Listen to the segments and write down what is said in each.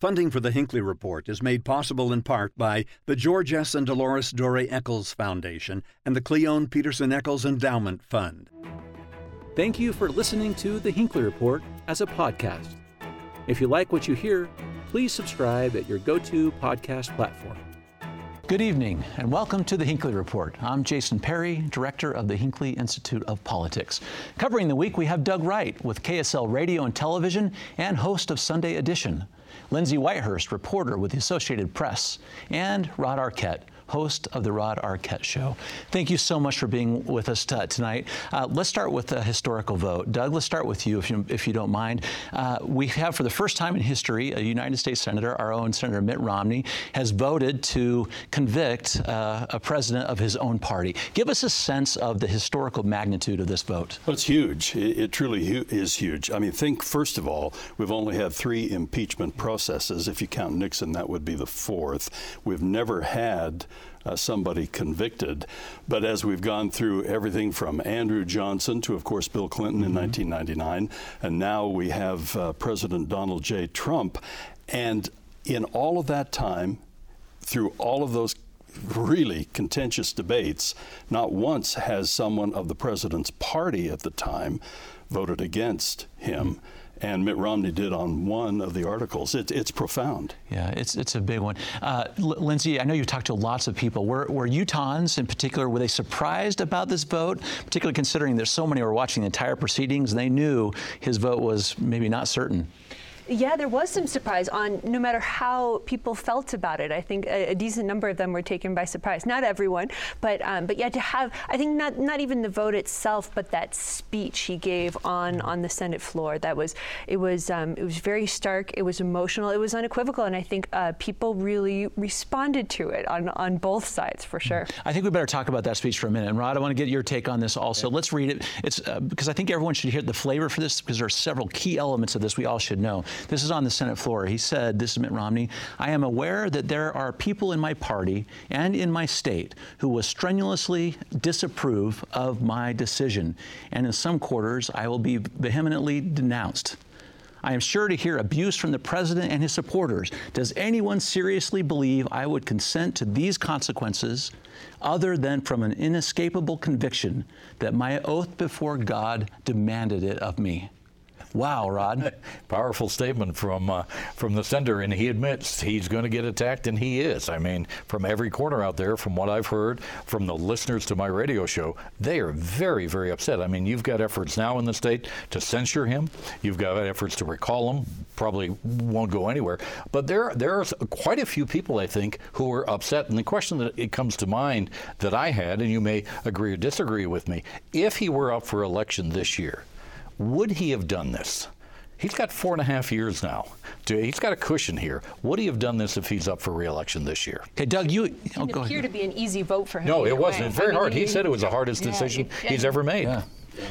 Funding for the Hinckley Report is made possible in part by the George S. and Dolores Doré Eccles Foundation and the Cleone Peterson Eccles Endowment Fund. Thank you for listening to the Hinckley Report as a podcast. If you like what you hear, please subscribe at your go to podcast platform. Good evening and welcome to the Hinckley Report. I'm Jason Perry, Director of the Hinckley Institute of Politics. Covering the week, we have Doug Wright with KSL Radio and Television and host of Sunday Edition. Lindsay Whitehurst, reporter with the Associated Press, and Rod Arquette, host of the Rod Arquette Show. Thank you so much for being with us t- tonight. Uh, let's start with a historical vote. Doug, let's start with you, if you, if you don't mind. Uh, we have, for the first time in history, a United States Senator, our own Senator Mitt Romney, has voted to convict uh, a president of his own party. Give us a sense of the historical magnitude of this vote. Well, it's huge. It, it truly hu- is huge. I mean, think, first of all, we've only had three impeachment processes. If you count Nixon, that would be the fourth. We've never had uh, somebody convicted. But as we've gone through everything from Andrew Johnson to, of course, Bill Clinton mm-hmm. in 1999, and now we have uh, President Donald J. Trump. And in all of that time, through all of those really contentious debates, not once has someone of the president's party at the time voted against him. Mm-hmm and Mitt Romney did on one of the articles. It, it's profound. Yeah, it's, it's a big one. Uh, Lindsay, I know you've talked to lots of people. Were, were Utahns in particular, were they surprised about this vote, particularly considering there's so many were watching the entire proceedings and they knew his vote was maybe not certain? Yeah, there was some surprise on no matter how people felt about it. I think a, a decent number of them were taken by surprise. Not everyone, but um, but yeah, to have I think not not even the vote itself, but that speech he gave on on the Senate floor. That was it was um, it was very stark. It was emotional. It was unequivocal, and I think uh, people really responded to it on on both sides for sure. I think we better talk about that speech for a minute. And Rod, I want to get your take on this also. Yeah. Let's read it. It's uh, because I think everyone should hear the flavor for this because there are several key elements of this we all should know. This is on the Senate floor. He said, This is Mitt Romney, I am aware that there are people in my party and in my state who will strenuously disapprove of my decision, and in some quarters I will be vehemently denounced. I am sure to hear abuse from the president and his supporters. Does anyone seriously believe I would consent to these consequences other than from an inescapable conviction that my oath before God demanded it of me? Wow, Rod. Powerful statement from uh, from the sender, and he admits he's going to get attacked, and he is. I mean, from every corner out there, from what I've heard from the listeners to my radio show, they are very, very upset. I mean, you've got efforts now in the state to censure him. You've got efforts to recall him. Probably won't go anywhere. But there, there are quite a few people, I think, who are upset. And the question that it comes to mind that I had, and you may agree or disagree with me, if he were up for election this year would he have done this? He's got four and a half years now. He's got a cushion here. Would he have done this if he's up for reelection this year? Okay, Doug, you. Oh, it appeared to be an easy vote for him. No, it wasn't. It's very I mean, hard. He, he, said it was the hardest yeah, decision yeah. he's ever made. Yeah.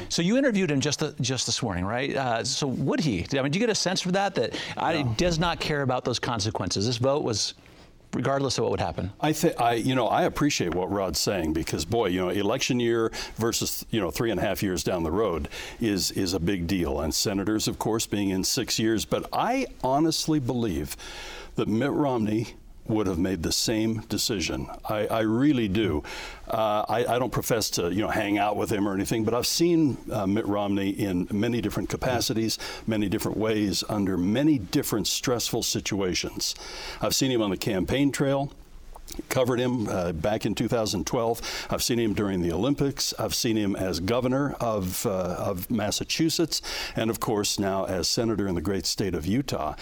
So you interviewed him just the, just this morning, right? Uh, so would he? I mean, do you get a sense for that that no. I, does not care about those consequences? This vote was regardless of what would happen. I think I, you know, I appreciate what Rod's saying because, boy, you know, election year versus you know three and a half years down the road is is a big deal, and senators, of course, being in six years. But I honestly believe that Mitt Romney would have made the same decision. I, I really do. Uh, I, I, don't profess to, you know, hang out with him or anything, but I've seen uh, Mitt Romney in many different capacities, many different ways, under many different stressful situations. I've seen him on the campaign trail covered him uh, back in 2012. I've seen him during the Olympics. I've seen him as governor of, uh, of Massachusetts, and of course now as senator in the great state of Utah.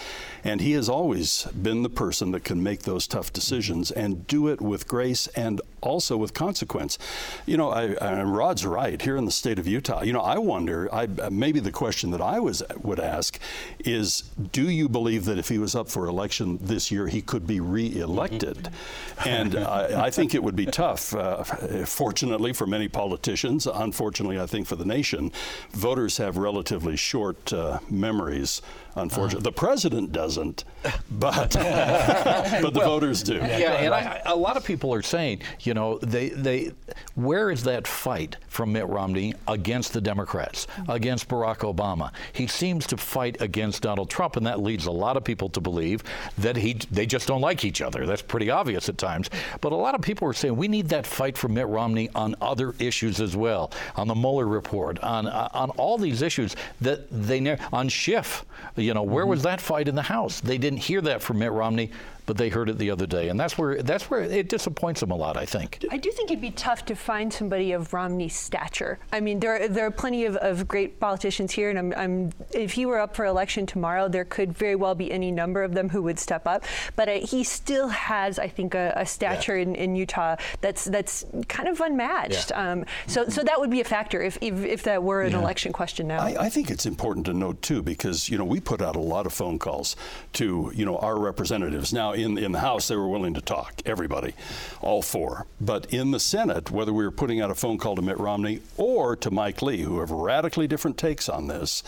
And he has always been the person that can make those tough decisions and do it with grace and also with consequence. You know, I, and Rod's right. Here in the state of Utah, you know, I wonder. I, maybe the question that I was would ask is, do you believe that if he was up for election this year, he could be reelected? Mm-hmm and I, I, think it would be tough. Uh, fortunately for many politicians, unfortunately, I think for the nation, voters have relatively short uh, memories. Unfortunately, uh. the president doesn't, but but the well, voters do. Yeah, and I, a lot of people are saying, You know, they they where is that fight from Mitt Romney against the Democrats, against Barack Obama? He seems to fight against Donald Trump, and that leads a lot of people to believe that he they just don't like each other. That's pretty obvious at times. But a lot of people are saying we need that fight from Mitt Romney on other issues as well, on the Mueller report, on uh, on all these issues that they ne- on Schiff. You know, where was that fight in the House? They didn't hear that from Mitt Romney but they heard it the other day, and that's where that's where it disappoints them a lot. I think. I do think it'd be tough to find somebody of Romney's stature. I mean, there there are plenty of, of great politicians here, and I'm, I'm if he were up for election tomorrow, there could very well be any number of them who would step up. But uh, he still has, I think, a, a stature yeah. in, in Utah that's that's kind of unmatched. Yeah. Um, so so that would be a factor if if, if that were an yeah. election question now. I, I think it's important to note too because you know we put out a lot of phone calls to you know our representatives now in, in the House, they were willing to talk, everybody, all four. But in the Senate, whether we were putting out a phone call to Mitt Romney or to Mike Lee, who have radically different takes on this,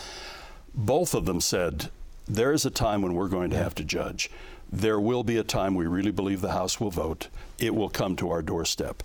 both of them said, there is a time when we're going to have to judge. There will be a time we really believe the House will vote. It will come to our doorstep.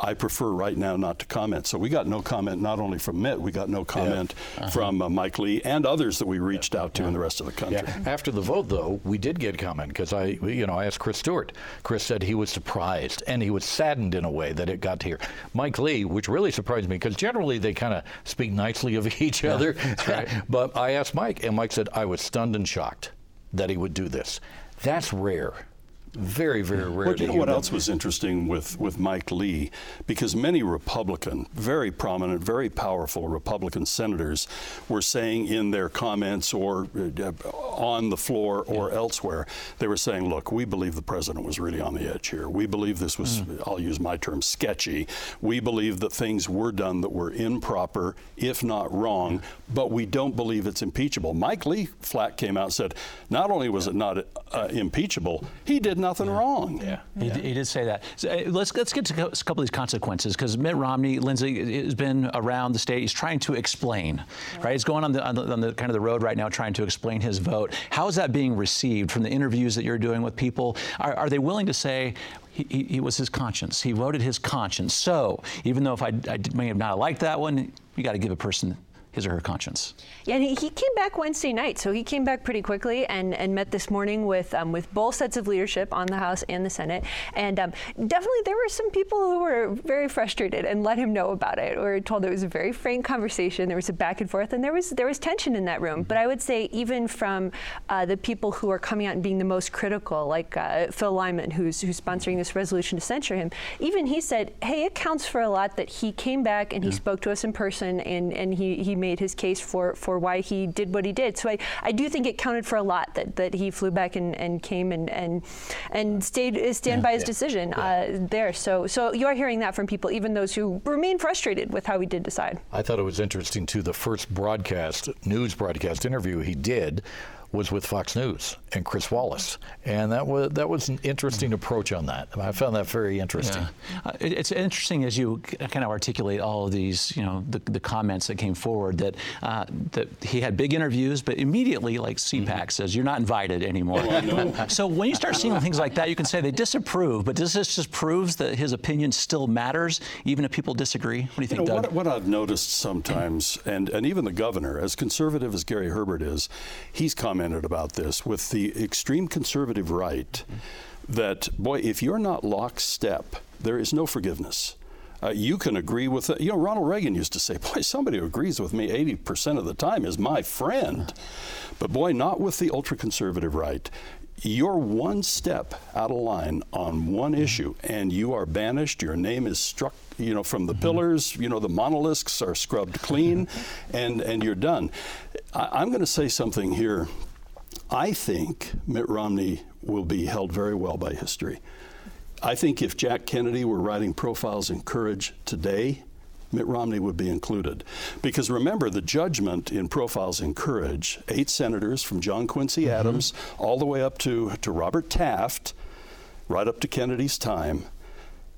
I prefer right now not to comment. So we got no comment not only from Mitt, we got no comment yeah. uh-huh. from uh, Mike Lee and others that we reached out to yeah. in the rest of the country. Yeah. After the vote, though, we did get comment because I, you know, I asked Chris Stewart. Chris said he was surprised and he was saddened in a way that it got here. Mike Lee, which really surprised me because generally they kind of speak nicely of each other. Right. but I asked Mike, and Mike said I was stunned and shocked that he would do this. That's rare very, very rare. Well, you know what else was interesting with, with Mike Lee? Because many Republican, very prominent, very powerful Republican senators were saying in their comments or uh, on the floor or yeah. elsewhere, they were saying, look, we believe the president was really on the edge here. We believe this was, mm. I'll use my term, sketchy. We believe that things were done that were improper, if not wrong, yeah. but we don't believe it's impeachable. Mike Lee flat came out and said, not only was yeah. it not uh, impeachable, he did nothing yeah. wrong. Yeah, he, yeah. he, did say that. So, uh, let's let's get to a couple of these consequences because Mitt Romney, Lindsay, has been around the state. He's trying to explain, right? He's going on the, on the, on the kind of the road right now, trying to explain his vote. How is that being received from the interviews that you're doing with people? Are, are they willing to say? He, he, he, was his conscience. He voted his conscience. So even though if I, I may have not liked that one, you got to give a person his or her conscience. Yeah, he, he, came back Wednesday night, so he came back pretty quickly and, and met this morning with um, with both sets of leadership on the House and the Senate. And um, definitely there were some people who were very frustrated and let him know about it. We were told it was a very frank conversation. There was a back and forth, and there was there was tension in that room. But I would say even from uh, the people who are coming out and being the most critical, like uh, Phil Lyman, who's who's sponsoring this resolution to censure him, even he said, "Hey, it counts for a lot that he came back and yeah. he spoke to us in person and and he he made his case for, for why he did what he did. So I, I do think it counted for a lot that, that he flew back and, and came and and, and stayed stand yeah, by his yeah, decision yeah. Uh, there. So so you are hearing that from people, even those who remain frustrated with how he did decide. I thought it was interesting too. The first broadcast news broadcast interview he did was with Fox News and Chris Wallace, and that was that was an interesting approach on that. I found that very interesting. Yeah. Uh, it's interesting as you kind of articulate all of these, you know, the, the comments that came forward that uh, that he had big interviews, but immediately, like CPAC mm-hmm. says, you're not invited anymore. Oh, so when you start seeing things like that, you can say they disapprove, but does this just proves that his opinion still matters, even if people disagree? What do you think, you know, Doug? What, what I've noticed sometimes, and and even the governor, as conservative as Gary Herbert is, he's commented commented about this with the extreme conservative right that, boy, if you're not lockstep, there is no forgiveness. Uh, you can agree with it. You know, Ronald Reagan used to say, boy, somebody who agrees with me 80% of the time is my friend. But boy, not with the ultra conservative right. You're one step out of line on one issue, and you are banished. Your name is struck, you know, from the mm-hmm. pillars. You know, the monoliths are scrubbed clean, and and you're done. I, I'm going to say something here I think Mitt Romney will be held very well by history. I think if Jack Kennedy were writing profiles in courage today, Mitt Romney would be included. Because remember, the judgment in Profiles in Courage, eight senators from John Quincy mm-hmm. Adams all the way up to, to Robert Taft, right up to Kennedy's time,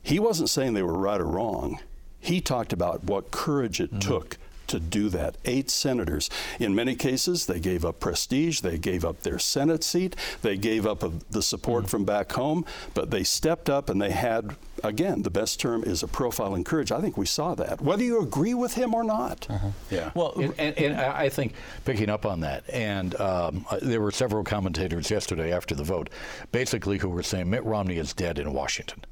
he wasn't saying they were right or wrong. He talked about what courage it mm-hmm. took to do that. Eight senators. In many cases, they gave up prestige, they gave up their Senate seat, they gave up the support mm-hmm. from back home, but they stepped up and they had, again, the best term is a profile in courage. I think we saw that, whether you agree with him or not. Uh-huh. Yeah. Well, and, and, and, I think picking up on that, and um, uh, there were several commentators yesterday after the vote, basically who were saying Mitt Romney is dead in Washington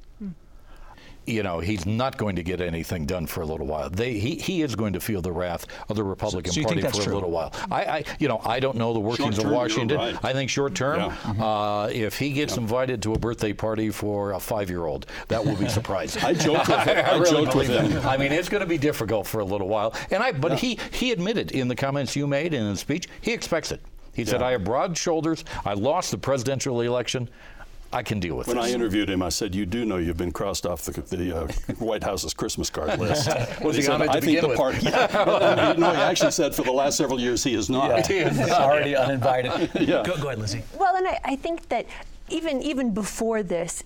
you know, he's not going to get anything done for a little while. They, he, he is going to feel the wrath of the Republican so, so Party for true? a little while. I, I, you know, I don't know the workings of Washington. Right. I think short term, yeah. mm-hmm. uh, if he gets yeah. invited to a birthday party for a five-year-old, that will be surprising. I joked with him. I, I really joked with him. I mean, it's going to be difficult for a little while. And I, but yeah. he he admitted in the comments you made in his speech, he expects it. He said, "I have broad shoulders. I lost the presidential election." I can deal with it. when this. I interviewed him, I said, "You do know you've been crossed off the, the uh, White House's Christmas card list." Was he, he said, I think the party. Yeah. no, he actually said for the last several years he is not. Yeah. He's already uninvited. yeah. Go, go ahead, Lizzie. Well, and I, I think that even even before this,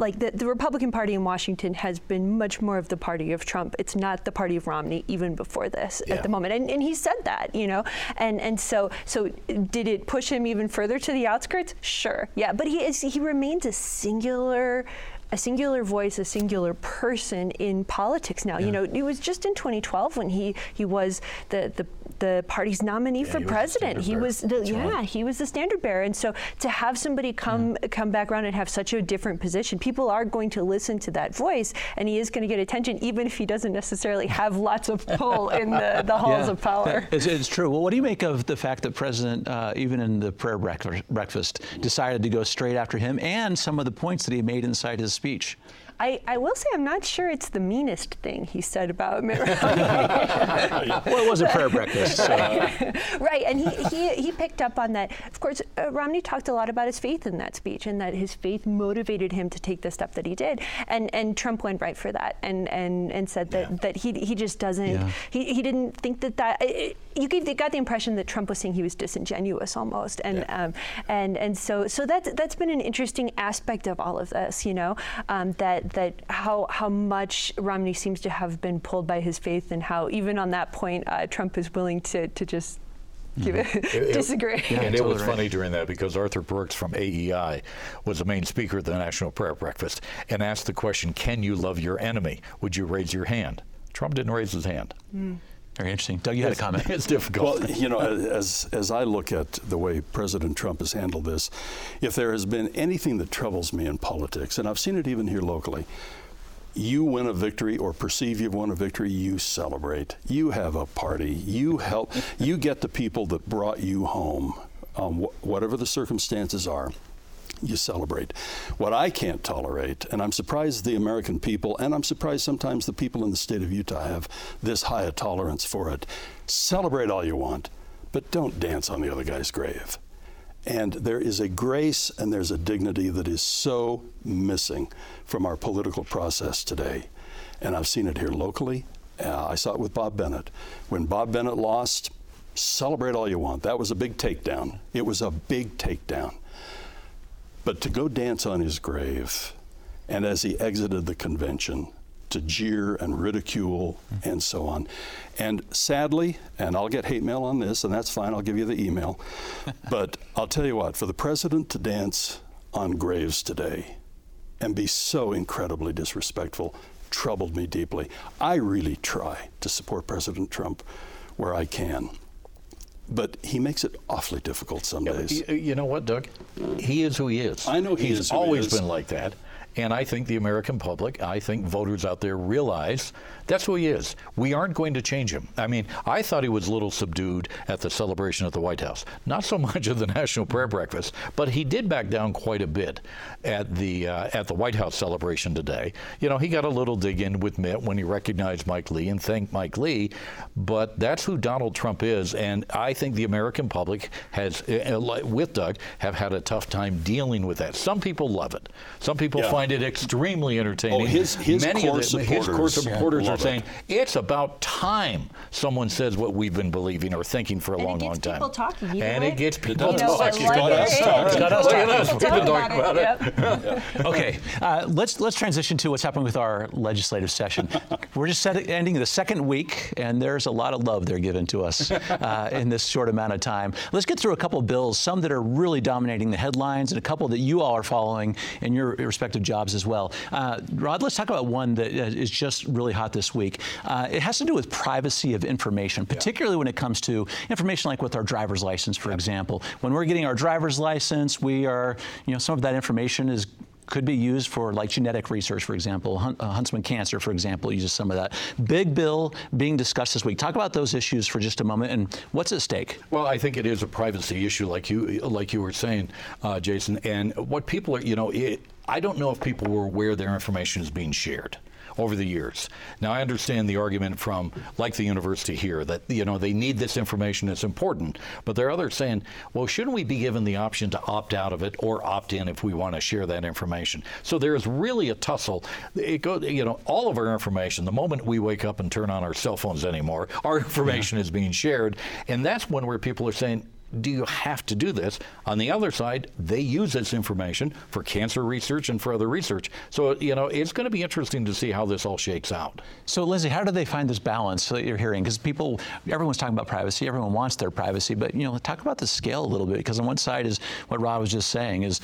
like the, the Republican Party in Washington has been much more of the party of Trump. It's not the party of Romney even before this yeah. at the moment. And, and he said that, you know. And and so so did it push him even further to the outskirts? Sure. Yeah. But he is he remains a singular a singular voice, a singular person in politics now. Yeah. You know, it was just in 2012 when he he was the the, the party's nominee yeah, for he president. Was he was the, yeah, right. he was the standard bearer. And so to have somebody come yeah. come back around and have such a different position, people are going to listen to that voice, and he is going to get attention, even if he doesn't necessarily have lots of pull in the, the halls of power. It's, it's, true. Well, what do you make of the fact that President, uh, even in the prayer breakfast, decided to go straight after him and some of the points that he made inside his speech. I, I will say I'm not sure it's the meanest thing he said about Mitt Romney. well, it was a prayer breakfast. So. right, and he, he, he picked up on that. Of course, uh, Romney talked a lot about his faith in that speech and that his faith motivated him to take the step that he did. And and Trump went right for that and and, and said that, yeah. that he, he just doesn't, yeah. he, he didn't think that that, it, you gave, got the impression that Trump was saying he was disingenuous almost. And yeah. um, and and so so that's, that's been an interesting aspect of all of this, you know, um, that that how how much Romney seems to have been pulled by his faith, and how even on that point, uh, Trump is willing to to just mm-hmm. it, it, disagree. Yeah, and it was right. funny during that because Arthur Brooks from AEI was the main speaker at the National Prayer Breakfast and asked the question, "Can you love your enemy? Would you raise your hand?" Trump didn't raise his hand. Mm. Very interesting. Doug, you had a comment. It's difficult. Well, you know, as as I look at the way President Trump has handled this, if there has been anything that troubles me in politics, and I've seen it even here locally, you win a victory or perceive you've won a victory, you celebrate. You have a party. You help. you get the people that brought you home, um, wh- whatever the circumstances are you celebrate. What I can't tolerate, and I'm surprised the American people, and I'm surprised sometimes the people in the state of Utah have this high a tolerance for it. Celebrate all you want, but don't dance on the other guy's grave. And there is a grace and there's a dignity that is so missing from our political process today. And I've seen it here locally. Uh, I saw it with Bob Bennett. When Bob Bennett lost, celebrate all you want. That was a big takedown. It was a big takedown. But to go dance on his grave, and as he exited the convention, to jeer and ridicule and so on. And sadly, and I'll get hate mail on this, and that's fine, I'll give you the email. but I'll tell you what, for the president to dance on graves today and be so incredibly disrespectful troubled me deeply. I really try to support President Trump where I can but he makes it awfully difficult some yeah, days. You know what, Doug? He is who he is. I know he He's is always he been like that. And I think the American public, I think voters out there realize that's who he is. We aren't going to change him. I mean, I thought he was a little subdued at the celebration at the White House. Not so much at the National Prayer Breakfast, but he did back down quite a bit at the uh, at the White House celebration today. You know, he got a little dig in with Mitt when he recognized Mike Lee and thanked Mike Lee, but that's who Donald Trump is, and I think the American public has, uh, uh with Doug, have had a tough time dealing with that. Some people love it. Some people yeah. find find it extremely entertaining. Oh, his- his Many core of the, his core supporters supporters are love it. saying it's about time someone says what we've been believing or thinking for a And it long, gets long time. people talking, either and way. it gets people You know, but talking. like got us talking. Got us people talking. Look at us. We've been talk talking about it. Yep. Okay, uh, let's let's transition to what's happening with our legislative session. We're just set, ending the second week, and there's a lot of love they're giving to us uh, in this short amount of time. Let's get through a couple of bills, some that are really dominating the headlines, and a couple that you all are following in your respective jobs as well. Uh, Rod, let's talk about one that uh, just really hot this week. Uh, it has to do with privacy of information, particularly when it comes to information like with our driver's license, for example. When we're getting our driver's license, we are, you know, some of that information is could be used for like genetic research, for example. Hun- uh, Huntsman Cancer, for example, uses some of that. Big bill being discussed this week. Talk about those issues for just a moment and what's at stake. Well, I think it is a privacy issue, like you like you were saying, uh, Jason. And what people are, you know, it, I don't know if people were aware their information is being shared over the years. Now, I understand the argument from, like the university here, that you know they need this information; it's important. But there are others saying, well, shouldn't we be given the option to opt out of it or opt in if we want to share that information? So there is really a tussle. It goes, you know, all of our information. The moment we wake up and turn on our cell phones anymore, our information is being shared, and that's one where people are saying do you have to do this? On the other side, they use this information for cancer research and for other research. So, you know, it's going to be interesting to see how this all shakes out. So, Lindsay, how do they find this balance that you're hearing? Because people, everyone's talking about privacy, everyone wants their privacy, but you know, talk about the scale a little bit. Because on one side is what Rod was just saying is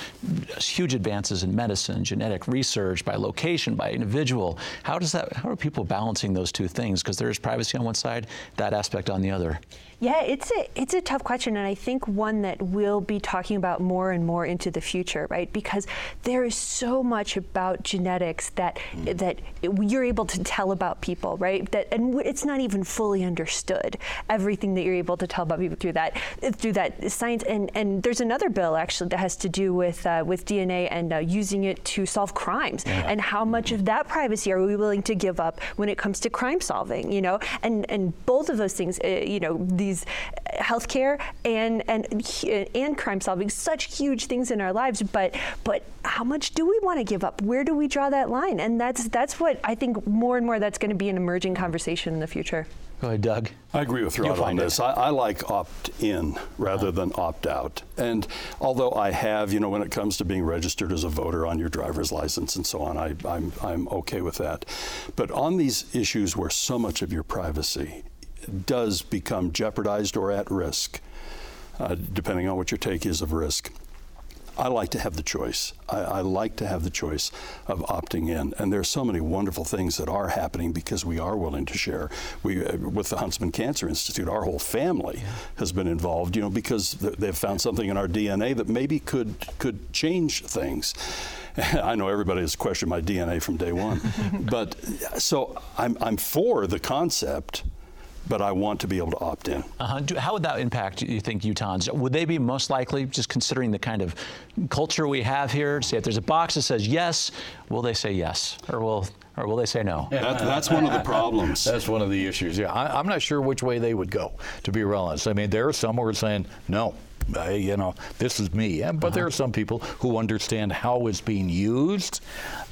huge advances in medicine, genetic research by location, by individual. How does that? How are people balancing those two things? Because there's privacy on one side, that aspect on the other. Yeah, it's a it's a tough question, and I think one that we'll be talking about more and more into the future, right? Because there is so much about genetics that that you're able to tell about people, right? That and it's not even fully understood everything that you're able to tell about people through that through that science. And and there's another bill actually that has to do with uh, with DNA and uh, using it to solve crimes, and how much of that privacy are we willing to give up when it comes to crime solving? You know, and and both of those things, uh, you know, these uh, healthcare and and and crime solving, such huge things in our lives. But but how much do we want to give up? Where do we draw that line? And that's that's what I think more and more that's going to be an emerging conversation in the future. Go ahead, Doug. I agree with You'll Rod on this. I, I like opt in rather than opt out. And although I have, you know, when it comes to being registered as a voter on your driver's license and so on, I, I'm, I'm okay with that. But on these issues where so much of your privacy does become jeopardized or at risk, uh, depending on what your take is of risk, I like to have the choice. I, I like to have the choice of opting in, and there's so many wonderful things that are happening because we are willing to share. We, uh, with the Huntsman Cancer Institute, our whole family has been involved. You know, because they've found something in our DNA that maybe could could change things. I know everybody has questioned my DNA from day one, but so I'm I'm for the concept, but I want to be able to opt in. Uh-huh. Do, how would that impact, you think, Utahns? Would they be most likely, just considering the kind of culture we have here, say if there's a box that says yes, will they say yes? Or will, or will they say no? That, that's one of the problems. That's one of the issues. Yeah, I, I'm not sure which way they would go, to be real honest. I mean, there are some who are saying, no, I, you know, this is me. Yeah, but there uh-huh. are some people who understand how it's being used.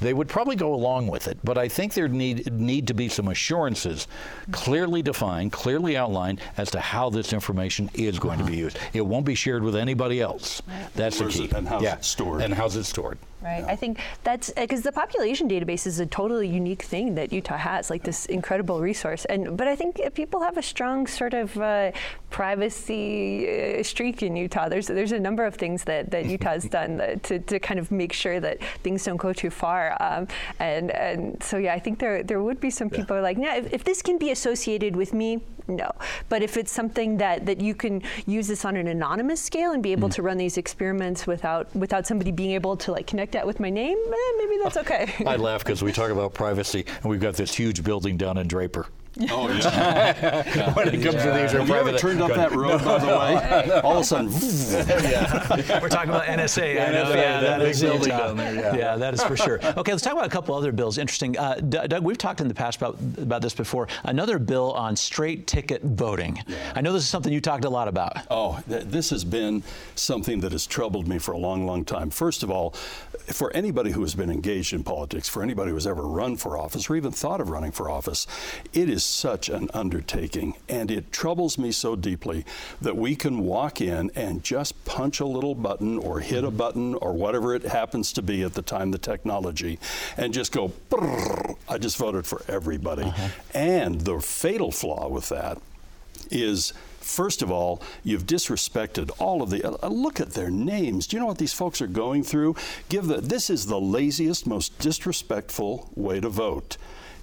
They would probably go along with it. But I think there need need to be some assurances, clearly defined, clearly outlined as to how this information is going to be uh-huh. used. It won't be shared with anybody else. That's the key. it- and how's yeah. it stored? And how's it stored? Right. I think that's because the population database is a totally unique thing that Utah has, like this incredible resource. And but I think uh, people have a strong sort of uh, privacy uh, streak in Utah. There's there's a number of things that, that Utah's done that, to, to kind of make sure that things don't go too far. Um, and and so yeah, I think there there would be some people who are like, yeah, if, if this can be associated with me, no. But if it's something that, that you can use this on an anonymous scale and be able to run these experiments without without somebody being able to like connect that with my name, eh, maybe that's okay. I laugh because we talk about privacy, and we've got this huge building down in Draper. Oh yeah. when it comes to these. Have you ever turned up that road, by the way? All of a sudden, We're talking about NSA. I know. Yeah, that that big is building down there, yeah. that is for sure. Okay, let's talk about a couple other bills. Interesting. Uh, Doug, we've talked in the past about about this before. Another bill on straight ticket voting. I know this is something you talked a lot about. Oh, th- this has been something that has troubled me for a long, long time. First of all, for anybody who has been engaged in politics, for anybody who has ever run for office or even thought of running for office, it is such an undertaking. And it troubles me so deeply that we can walk in and just punch a little button or hit a button or whatever it happens to be at the time, the technology, and just go, I just voted for everybody. And the fatal flaw with that is first of all you've disrespected all of the uh, look at their names do you know what these folks are going through give the this is the laziest most disrespectful way to vote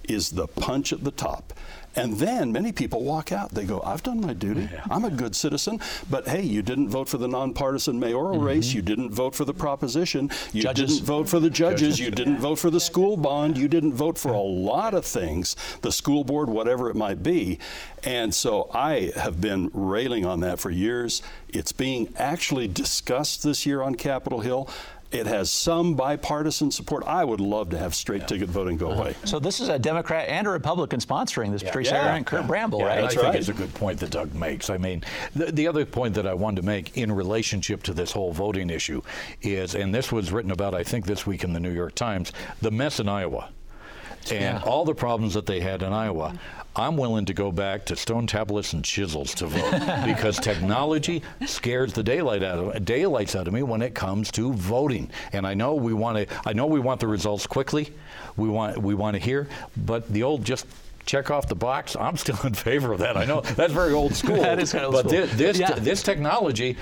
is the punch at the top and then many people walk out. They go, I've done my duty. I'm a good citizen. But hey, you didn't vote for the nonpartisan mayoral mm-hmm. race. You didn't vote for the proposition. You Judges. didn't vote for the judges. You didn't vote for the school bond. You didn't vote for a lot of things, the school board, whatever it might be. And so I have been railing on that for years. It's being actually discussed this year on Capitol Hill. It has some bipartisan support. I would love to have straight ticket voting go away. So this is a Democrat and a Republican sponsoring this. Patricia Yeah. And Curt Bramble, Yeah, right? and I think it's a good point that Doug makes. I mean, the, the other point that I wanted to make in relationship to this whole voting issue is, and this was written about, I think, this week in the New York Times, the mess in Iowa. And all the problems that they had in Iowa, I'm willing to go back to stone tablets and chisels to vote because technology scares the daylight out of daylights out of me when it comes to voting. And I know we want to. I know we want the results quickly. We want we want to hear, but the old just. Check off the box. I'm still in favor of that. I know that's very old school. That is kind of but old school. thi- this Yeah. this technology,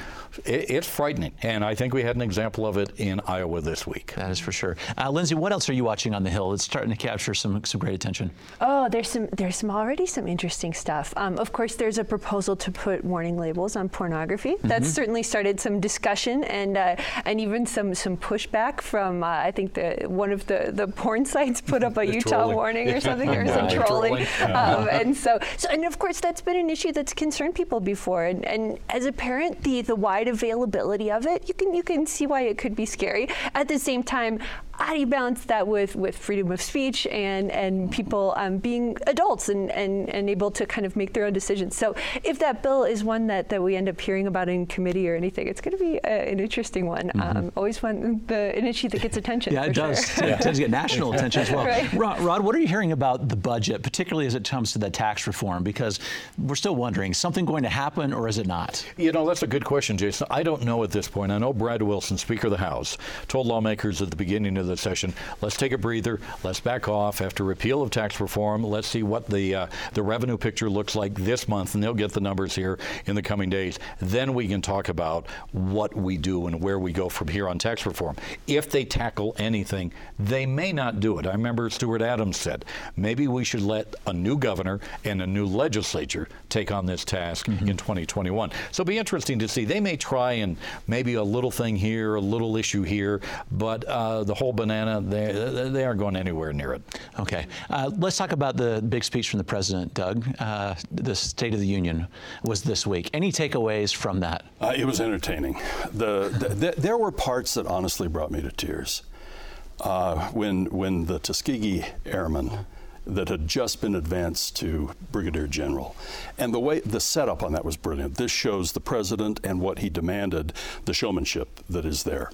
it, it's frightening, and I think we had an example of it in Iowa this week. That is for sure. Uh, Lindsay, what else are you watching on the Hill? It's starting to capture some some great attention. Oh, there's some there's some already some interesting stuff. Um, of course, there's a proposal to put warning labels on pornography. That's certainly started some discussion and uh, and even some some pushback from uh, I think the one of the the porn sites put up a Utah trolling. warning or something or some Yeah, trolling. trolling. Um, and so, so and of course that's been an issue that's concerned people before. And, and as a parent, the the wide availability of it, you can you can see why it could be scary. At the same time, how do you balance that with, with freedom of speech and, and people um, being adults and, and, and able to kind of make their own decisions? So if that bill is one that, that we end up hearing about in committee or anything, it's going to be uh an interesting one. Um, always one the an issue that gets attention. Yeah, it does. Sure. It tends to get national attention as well. Right. Rod, Rod, what are you hearing about the budget, particularly as it comes to the tax reform? Because we're still wondering, something going to happen or is it not? You know, that's a good question, Jason. I don't know at this point. I know Brad Wilson, Speaker of the House, told lawmakers at the beginning of the session, let's take a breather, let's back off after repeal of tax reform. Let's see what the uh, the revenue picture looks like this month, and they'll get the numbers here in the coming days. Then we can talk about what we do and where we go from here on tax reform. If they tackle anything, they may not do it. I remember Stuart Adams said, maybe we should let a new governor and a new legislature take on this task in 2021. So it'll be interesting to see. They may try and maybe a little thing here, a little issue here, but uh, the whole banana, they, they aren't going anywhere near it. Okay. Uh, let's talk about the big speech from the president, Doug. Uh, the State of the Union was this week. Any takeaways from that? Uh, it was entertaining. The, the, the, there were parts that honestly brought me to tears. Uh, when, when the Tuskegee Airmen that had just been advanced to brigadier general, and the way the setup on that was brilliant. This shows the president and what he demanded, the showmanship that is there.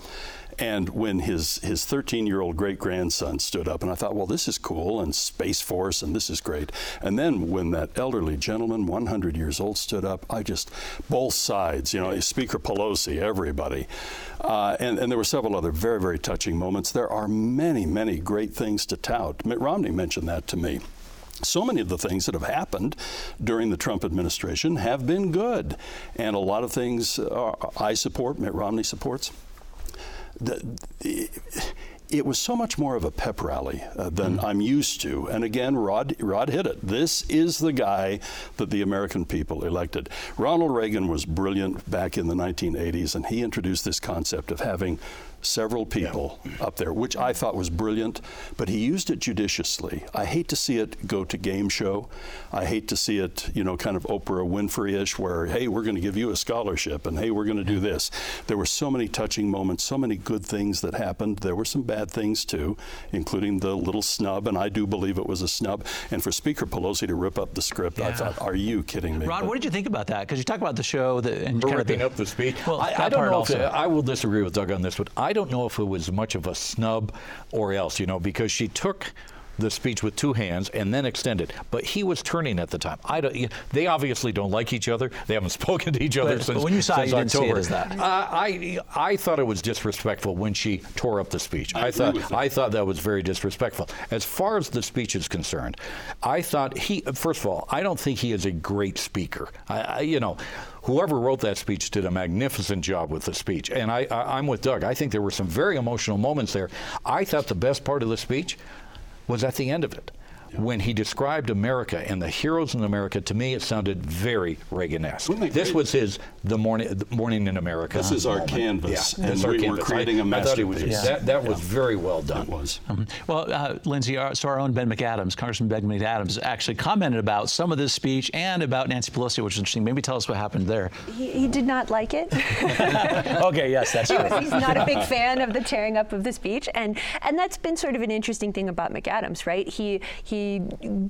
And when his his 13 year old great grandson stood up, and I thought, well, this is cool, and Space Force, and this is great. And then when that elderly gentleman, 100 years old, stood up, I just both sides, you know, Speaker Pelosi, everybody, uh, and and there were several other very very touching moments. There are many many great things to tout. Mitt Romney mentioned that to me so many of the things that have happened during the Trump administration have been good, and a lot of things uh, I support, Mitt Romney supports. The, the, it was so much more of a pep rally uh, than I'm used to. And again, Rod, Rod hit it. This is the guy that the American people elected. Ronald Reagan was brilliant back in the 1980s, and he introduced this concept of having several people up there, which I thought was brilliant, but he used it judiciously. I hate to see it go to game show. I hate to see it, you know, kind of Oprah Winfrey-ish, where hey, we're going to give you a scholarship, and hey, we're going to do this. There were so many touching moments, so many good things that happened. There were some bad things too, including the little snub, and I do believe it was a snub. And for Speaker Pelosi to rip up the script, I thought, are you kidding me? Rod, But- what did you think about that? Because you talk about the show that, and For kind of ripping up the speech. Well, I, I don't part know if. I will disagree with Doug on this, but I don't know if it was much of a snub or else, you know, because she took the speech with two hands and then extended. But he was turning at the time. I don't. They obviously don't like each other. They haven't spoken to each other But- since. but when you saw it, you didn't see it October. as that. Uh, I I thought it was disrespectful when she tore up the speech. I, agree thought. I thought that was very disrespectful. As far as the speech is concerned, I thought he. First of all, I don't think he is a great speaker. I, I you know. Whoever wrote that speech did a magnificent job with the speech, and I, I, I'm with Doug. I think there were some very emotional moments there. I thought the best part of the speech was at the end of it. When he described America and the heroes in America, to me it sounded very Reagan-esque. This was his "The Morning, the morning in America." This is our moment. canvas, Yeah, and it's our we were creating I- a I thought it was- masterpiece. That, that was very well done. It was. Well, uh, Lindsay, our, so our own Ben McAdams, Congressman Ben McAdams, actually commented about some of this speech and about Nancy Pelosi, which is interesting. Maybe tell us what happened there. He, he did not like it. okay, yes, that's He was- he's not a big fan of the tearing up of the speech, and and that's been sort of an interesting thing about McAdams, right? He he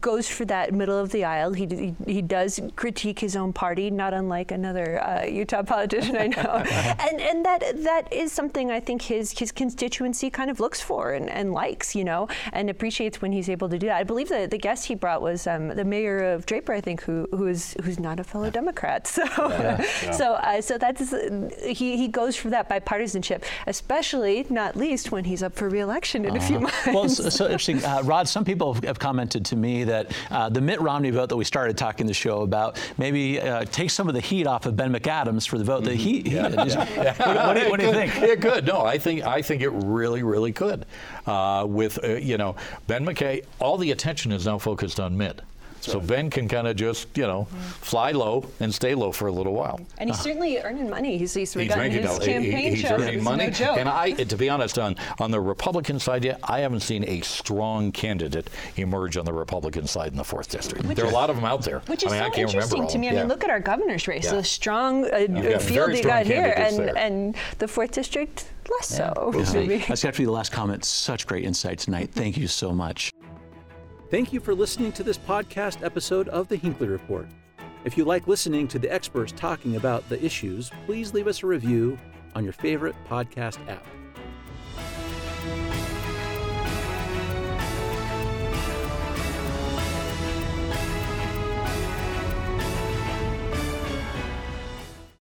goes for that middle of the aisle. He he, he does critique his own party, not unlike another uh, Utah politician I know, and and that that is something I think his his constituency kind of looks for and, and likes, you know, and appreciates when he's able to do that. I believe the the guest he brought was um, the mayor of Draper, I think, who who is who's not a fellow Democrat. So so uh, so that's he he goes for that bipartisanship, especially not least when he's up for reelection in a few months. Well, it's so interesting. Uh, Rod, some people have- have commented to me that uh, the Mitt Romney vote that we started talking the show about maybe uh, take some of the heat off of Ben McAdams for the vote that he. he What, what do you, what do you think? It could. No, I think I think it really, really could. Uh, with uh, you know Ben McKay, all the attention is now focused on Mitt. So Ben can kind of just, you know, fly low and stay low for a little while. and he's certainly earning money. He's, he's, He's gotten making his a- he- campaign he's show. earning money. No. And I, to be honest, on on the Republican side, yet I haven't seen a strong candidate emerge on the Republican side in the fourth district. there are a lot of them out there. Which is I mean, I so can't interesting all to me. I mean, Yeah. look at our governor's race, Yeah. the strong uh, uh, got field very you got here, and there. and the fourth district less so. That's maybe. got to be the last comment. Such great insight tonight. Thank you so much. Thank you for listening to this podcast episode of the Hinckley Report. If you like listening to the experts talking about the issues, please leave us a review on your favorite podcast app.